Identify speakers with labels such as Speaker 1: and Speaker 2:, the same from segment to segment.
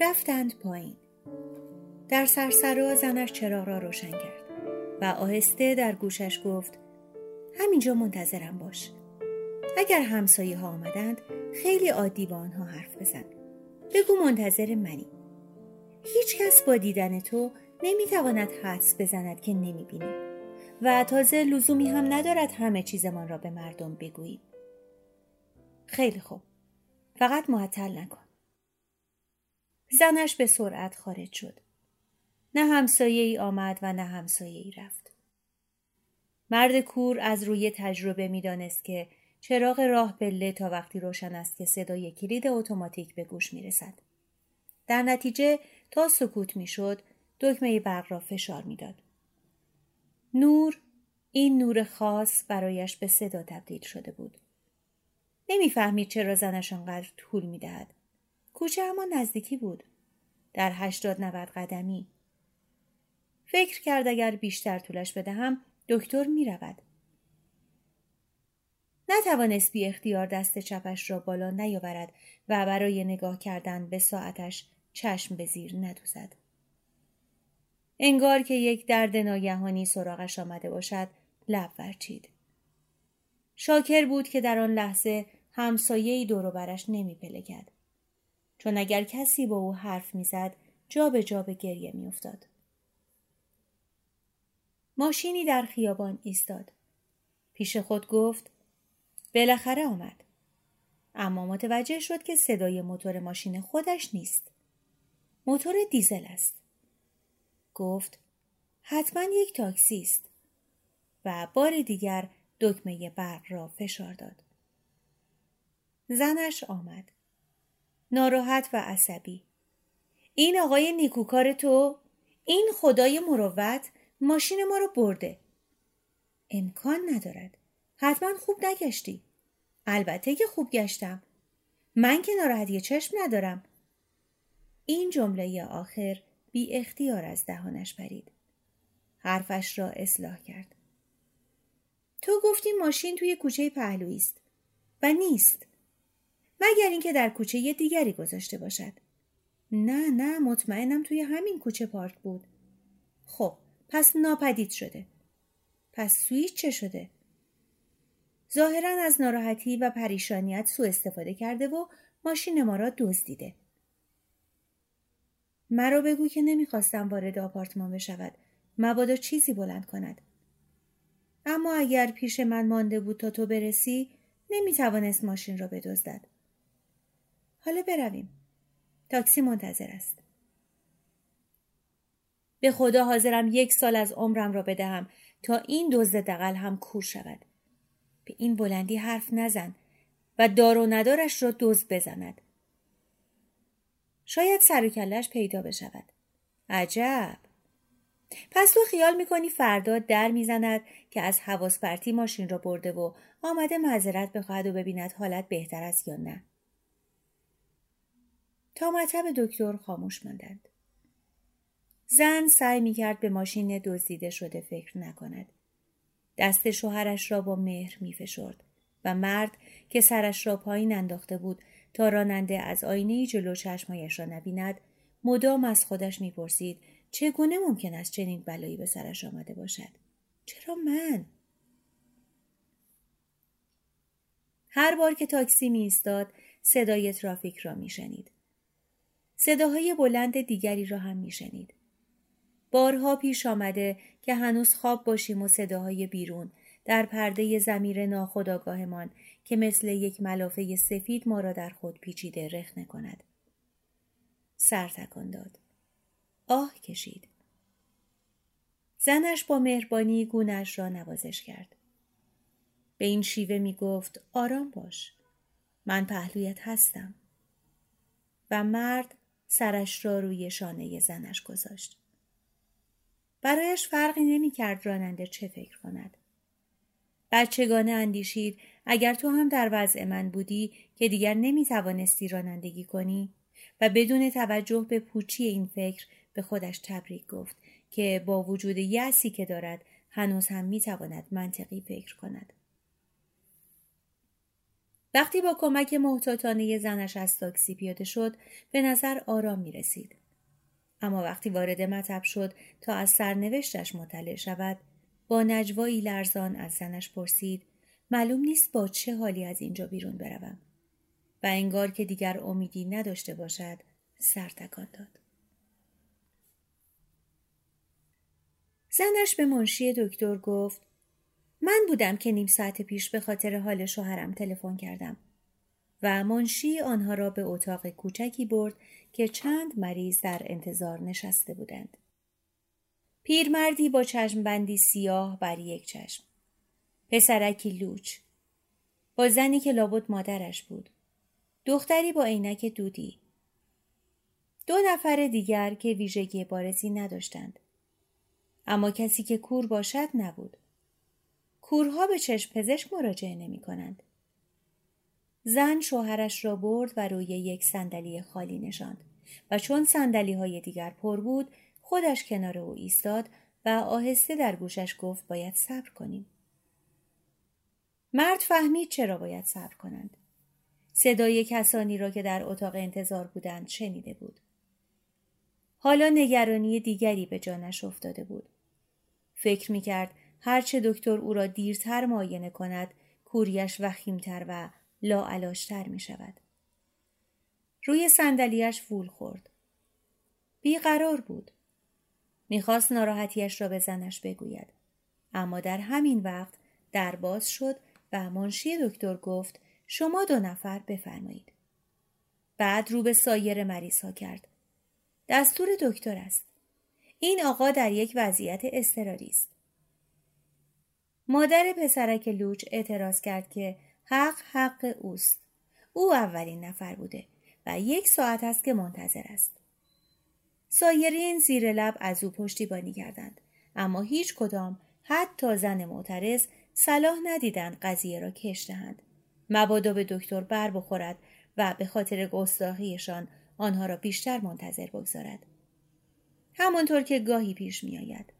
Speaker 1: رفتند پایین. در سرسرا زنش چراغ را روشن کرد و آهسته در گوشش گفت همینجا منتظرم باش. اگر همسایه ها آمدند خیلی عادی با آنها حرف بزن. بگو منتظر منی. هیچ کس با دیدن تو نمی‌تواند حدس بزند که نمی‌بینی و تازه لزومی هم ندارد همه چیزمان را به مردم بگوییم خیلی خوب. فقط معطل نکن. زنش به سرعت خارج شد. نه همسایه ای آمد و نه همسایه ای رفت. مرد کور از روی تجربه می‌دانست که چراغ راه پله تا وقتی روشن است که صدای کلید اتوماتیک به گوش می رسد. در نتیجه تا سکوت می شد دکمه برق را فشار می‌داد. نور این نور خاص برایش به صدا تبدیل شده بود. نمی‌فهمید چرا زنش آنقدر طول می‌دهد. کوچه اما نزدیکی بود. در هشتاد نود قدمی. فکر کرد اگر بیشتر طولش بدهم دکتر می رود. نتوانست بی اختیار دست چپش را بالا نیاورد و برای نگاه کردن به ساعتش چشم به زیر ندوزد. انگار که یک درد ناگهانی سراغش آمده باشد لب ورچید. شاکر بود که در آن لحظه همسایه دور برش نمی پلکد. چون اگر کسی با او حرف می‌زد جا به جا به گریه میافتاد. ماشینی در خیابان ایستاد. پیش خود گفت بالاخره آمد. اما متوجه شد که صدای موتور ماشین خودش نیست. موتور دیزل است. گفت حتما یک تاکسی است و بار دیگر دکمه برق را فشار داد. زنش آمد. ناراحت و عصبی. این آقای نیکوکار تو این خدای مروت ماشین ما رو برده. امکان ندارد. حتما خوب نگشتی. البته که خوب گشتم. من که ناراحتی چشم ندارم. این جمله آخر بی اختیار از دهانش پرید. حرفش را اصلاح کرد. تو گفتی ماشین توی کوچه پهلویی است و نیست. مگر اینکه در کوچه دیگری گذاشته باشد. نه نه مطمئنم توی همین کوچه پارک بود. خب پس ناپدید شده. پس سویچ چه شده؟ ظاهرا از ناراحتی و پریشانیت سوء استفاده کرده و ماشین ما را دزدیده. مرا بگو که نمی‌خواستم وارد آپارتمان بشود مبادا چیزی بلند کند اما اگر پیش من مانده بود تا تو برسی نمی‌توانست ماشین را بدزدد حالا برویم. تاکسی منتظر است. به خدا حاضرم یک سال از عمرم را بدهم تا این دزد دقل هم کور شود. به این بلندی حرف نزن و دار و ندارش را دزد بزند. شاید سر و کلش پیدا بشود. عجب. پس تو خیال می‌کنی فردا در می‌زند که از حواس پرتی ماشین را برده و آمده معذرت بخواهد و ببیند حالت بهتر است یا نه. تا مطب دکتر خاموش ماندند. زن سعی می کرد به ماشین دزدیده شده فکر نکند. دست شوهرش را با مهر می فشرد و مرد که سرش را پایین انداخته بود تا راننده از آینه جلو چشمایش را نبیند مدام از خودش می‌پرسید چگونه ممکن است چنین بلایی به سرش آمده باشد چرا من هر بار که تاکسی می ایستاد صدای ترافیک را میشنید صداهای بلند دیگری را هم میشنید. بارها پیش آمده که هنوز خواب باشیم و صداهای بیرون در پرده زمیر ناخداگاهمان که مثل یک ملافه سفید ما را در خود پیچیده رخ کند. سر تکان داد. آه کشید. زنش با مهربانی گونش را نوازش کرد. به این شیوه می گفت آرام باش. من پهلویت هستم. و مرد سرش را روی شانه زنش گذاشت. برایش فرقی نمی کرد راننده چه فکر کند. بچگانه اندیشید اگر تو هم در وضع من بودی که دیگر نمی توانستی رانندگی کنی و بدون توجه به پوچی این فکر به خودش تبریک گفت که با وجود یسی که دارد هنوز هم می تواند منطقی فکر کند. وقتی با کمک محتاطانه زنش از تاکسی پیاده شد به نظر آرام می رسید. اما وقتی وارد مطب شد تا از سرنوشتش مطلع شود با نجوایی لرزان از زنش پرسید معلوم نیست با چه حالی از اینجا بیرون بروم و انگار که دیگر امیدی نداشته باشد سر تکان داد زنش به منشی دکتر گفت من بودم که نیم ساعت پیش به خاطر حال شوهرم تلفن کردم و منشی آنها را به اتاق کوچکی برد که چند مریض در انتظار نشسته بودند. پیرمردی با چشم بندی سیاه بر یک چشم. پسرکی لوچ. با زنی که لابد مادرش بود. دختری با عینک دودی. دو نفر دیگر که ویژگی بارزی نداشتند. اما کسی که کور باشد نبود. کورها به چشم پزشک مراجعه نمی کنند. زن شوهرش را برد و روی یک صندلی خالی نشاند و چون صندلی های دیگر پر بود خودش کنار او ایستاد و آهسته در گوشش گفت باید صبر کنیم. مرد فهمید چرا باید صبر کنند. صدای کسانی را که در اتاق انتظار بودند شنیده بود. حالا نگرانی دیگری به جانش افتاده بود. فکر می کرد هرچه دکتر او را دیرتر معاینه کند کوریش وخیمتر و لاعلاشتر می شود. روی صندلیاش فول خورد. بیقرار بود. می‌خواست ناراحتیش را به زنش بگوید. اما در همین وقت در باز شد و منشی دکتر گفت شما دو نفر بفرمایید. بعد رو به سایر مریض ها کرد. دستور دکتر است. این آقا در یک وضعیت استراری است. مادر پسرک لوچ اعتراض کرد که حق حق اوست. او اولین نفر بوده و یک ساعت است که منتظر است. سایرین زیر لب از او پشتیبانی کردند اما هیچ کدام حتی زن معترض صلاح ندیدند قضیه را کش دهند مبادا به دکتر بر بخورد و به خاطر گستاخیشان آنها را بیشتر منتظر بگذارد همانطور که گاهی پیش میآید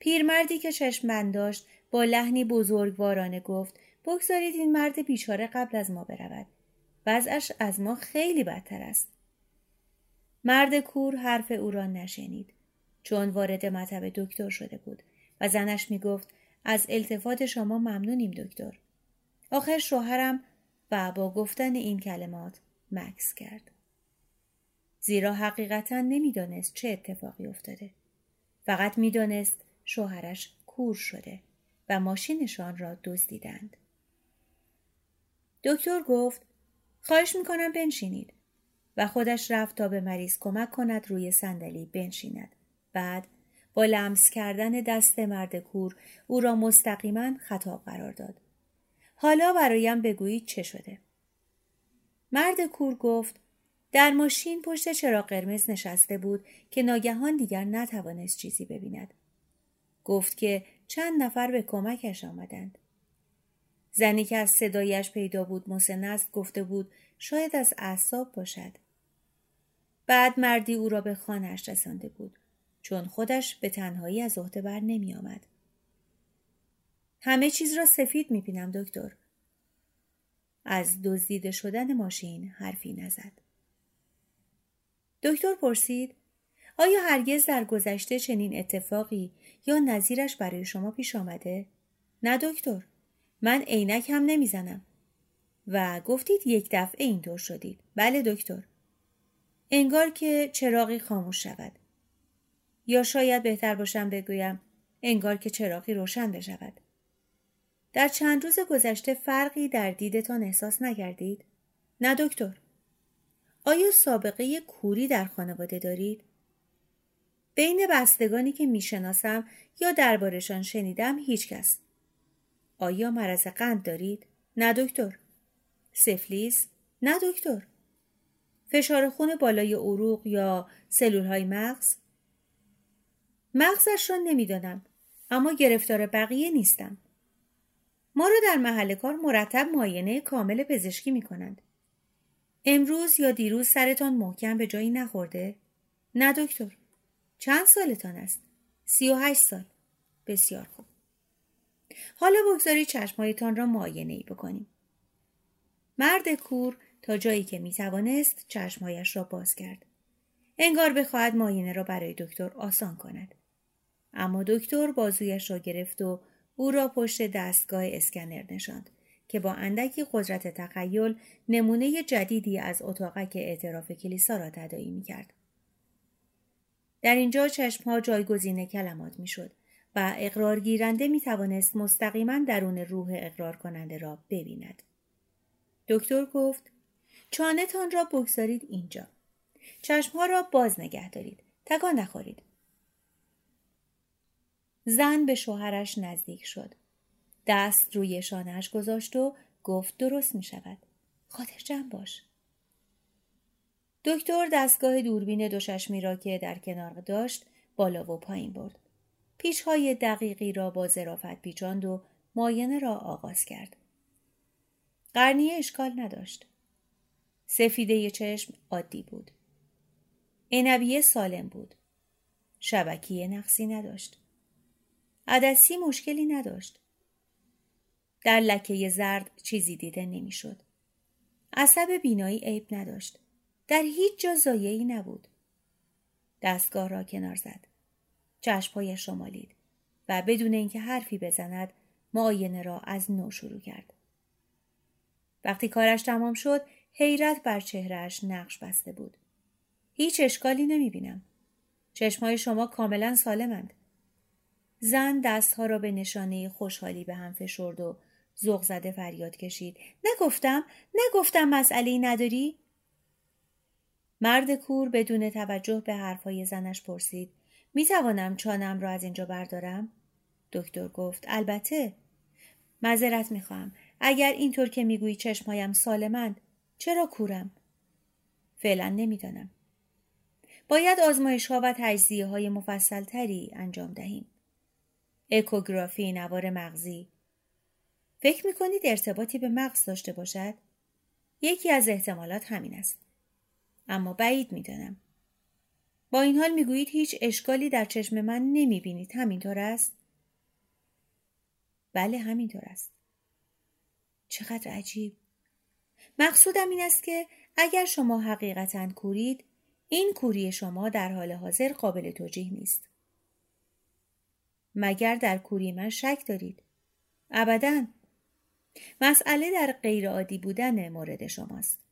Speaker 1: پیرمردی که چشم داشت با لحنی بزرگوارانه گفت بگذارید این مرد بیچاره قبل از ما برود. وضعش از ما خیلی بدتر است. مرد کور حرف او را نشنید. چون وارد مطب دکتر شده بود و زنش می گفت از التفات شما ممنونیم دکتر. آخر شوهرم و با گفتن این کلمات مکس کرد. زیرا حقیقتا نمی‌دانست چه اتفاقی افتاده. فقط می‌دانست شوهرش کور شده و ماشینشان را دزدیدند. دکتر گفت خواهش می‌کنم بنشینید. و خودش رفت تا به مریض کمک کند روی صندلی بنشیند. بعد با لمس کردن دست مرد کور او را مستقیما خطاب قرار داد. حالا برایم بگویید چه شده؟ مرد کور گفت در ماشین پشت چراغ قرمز نشسته بود که ناگهان دیگر نتوانست چیزی ببیند. گفت که چند نفر به کمکش آمدند زنی که از صدایش پیدا بود مسن است گفته بود شاید از اعصاب باشد بعد مردی او را به خانهاش رسانده بود چون خودش به تنهایی از عهده بر نمی آمد. همه چیز را سفید می بینم دکتر. از دزدیده شدن ماشین حرفی نزد. دکتر پرسید آیا هرگز در گذشته چنین اتفاقی یا نظیرش برای شما پیش آمده؟ نه دکتر. من عینک هم نمی‌زنم. و گفتید یک دفعه اینطور شدید. بله دکتر. انگار که چراغی خاموش شود. یا شاید بهتر باشم بگویم انگار که چراغی روشن بشود. در چند روز گذشته فرقی در دیدتان احساس نکردید؟ نه دکتر. آیا سابقه کوری در خانواده دارید؟ بین بستگانی که می‌شناسم یا دربارشان شنیدم هیچکس. آیا مرض قند دارید؟ نه دکتر. سفلیس؟ نه دکتر. فشار خون بالای عروق یا سلول های مغز؟ مغزش را نمی‌دانم اما گرفتار بقیه نیستم. ما را در محل کار مرتب معاینه کامل پزشکی می کنند. امروز یا دیروز سرتان محکم به جایی نخورده؟ نه دکتر. چند سالتان است؟ سی و هشت سال. بسیار خوب. حالا بگذارید چشمهایتان را معاینه ای بکنیم. مرد کور تا جایی که می توانست چشمهایش را باز کرد. انگار بخواهد معاینه را برای دکتر آسان کند. اما دکتر بازویش را گرفت و او را پشت دستگاه اسکنر نشاند که با اندکی قدرت تخیل نمونه جدیدی از اتاقک اعتراف کلیسا را تدایی می کرد. در اینجا چشمها جایگزین کلمات می شد و اقرار گیرنده می توانست مستقیما درون روح اقرار کننده را ببیند. دکتر گفت چانتان را بگذارید اینجا. چشمها را باز نگه دارید. تکان نخورید. زن به شوهرش نزدیک شد. دست روی شانهش گذاشت و گفت درست می شود. خاطر جمع باش. دکتر دستگاه دوربین دوششمی را که در کنار داشت بالا و پایین برد. پیچهای دقیقی را با ظرافت پیچاند و ماینه را آغاز کرد. قرنیه اشکال نداشت. سفیده چشم عادی بود. عنبیه سالم بود. شبکیه نقصی نداشت. عدسی مشکلی نداشت. در لکه زرد چیزی دیده نمی‌شد. عصب بینایی عیب نداشت. در هیچ جا زایعی نبود. دستگاه را کنار زد. چشمهایش را مالید و بدون اینکه حرفی بزند معاینه را از نو شروع کرد. وقتی کارش تمام شد حیرت بر چهرهش نقش بسته بود. هیچ اشکالی نمی بینم. چشمهای شما کاملا سالمند. زن دستها را به نشانه خوشحالی به هم فشرد و ذوق زده فریاد کشید. نگفتم؟ نگفتم مسئله نداری؟ مرد کور بدون توجه به حرفهای زنش پرسید. می توانم چانم را از اینجا بردارم؟ دکتر گفت البته. معذرت می خواهم. اگر اینطور که می‌گویی چشمهایم سالمند چرا کورم؟ فعلا نمی‌دانم. باید آزمایش ها و تجزیه های مفصل تری انجام دهیم. اکوگرافی نوار مغزی فکر می کنید ارتباطی به مغز داشته باشد؟ یکی از احتمالات همین است. اما بعید می‌دانم. با این حال می‌گویید هیچ اشکالی در چشم من نمی بینید. همینطور است؟ بله همینطور است. چقدر عجیب. مقصودم این است که اگر شما حقیقتا کورید این کوری شما در حال حاضر قابل توجیه نیست. مگر در کوری من شک دارید؟ ابدا. مسئله در غیرعادی بودن مورد شماست.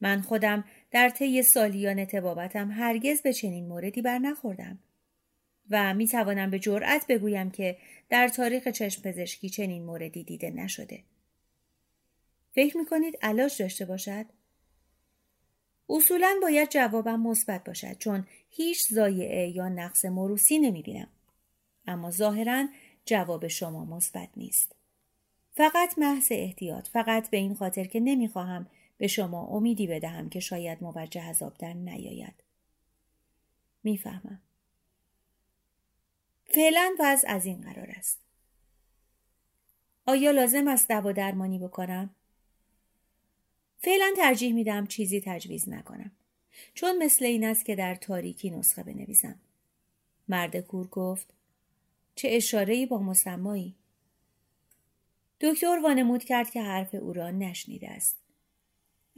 Speaker 1: من خودم در طی سالیان تبابتم هرگز به چنین موردی بر نخوردم. و می توانم به جرأت بگویم که در تاریخ چشم پزشکی چنین موردی دیده نشده. فکر می کنید علاج داشته باشد؟ اصولا باید جوابم مثبت باشد چون هیچ زایعه یا نقص مروسی نمی بینم. اما ظاهرا جواب شما مثبت نیست. فقط محض احتیاط فقط به این خاطر که نمی‌خواهم به شما امیدی بدهم که شاید موجه از در نیاید. می‌فهمم. فعلا وضع از این قرار است. آیا لازم است دوا درمانی بکنم؟ فعلا ترجیح میدم چیزی تجویز نکنم. چون مثل این است که در تاریکی نسخه بنویسم. مرد کور گفت چه اشارهی با مسمایی؟ دکتر وانمود کرد که حرف او را نشنیده است.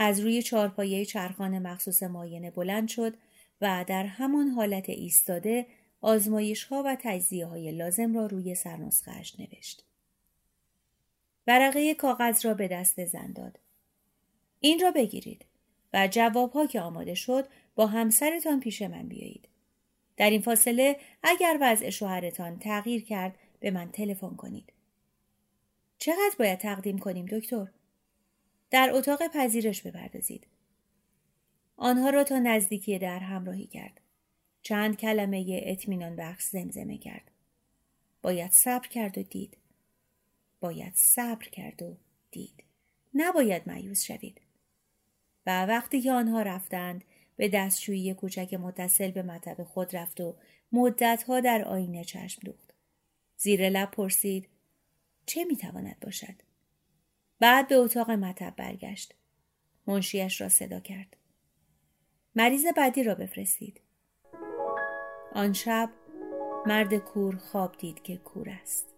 Speaker 1: از روی چارپایه چرخان مخصوص ماینه بلند شد و در همان حالت ایستاده آزمایش ها و تجزیه های لازم را روی سرنسخهاش نوشت. ورقه کاغذ را به دست زن داد. این را بگیرید و جواب ها که آماده شد با همسرتان پیش من بیایید. در این فاصله اگر وضع شوهرتان تغییر کرد به من تلفن کنید. چقدر باید تقدیم کنیم دکتر در اتاق پذیرش بپردازید. آنها را تا نزدیکی در همراهی کرد. چند کلمه اطمینان بخش زمزمه کرد. باید صبر کرد و دید. باید صبر کرد و دید. نباید مایوس شوید. و وقتی که آنها رفتند به دستشویی کوچک متصل به مطب خود رفت و مدتها در آینه چشم دوخت. زیر لب پرسید چه می‌تواند باشد؟ بعد به اتاق مطب برگشت. منشیش را صدا کرد. مریض بعدی را بفرستید. آن شب مرد کور خواب دید که کور است.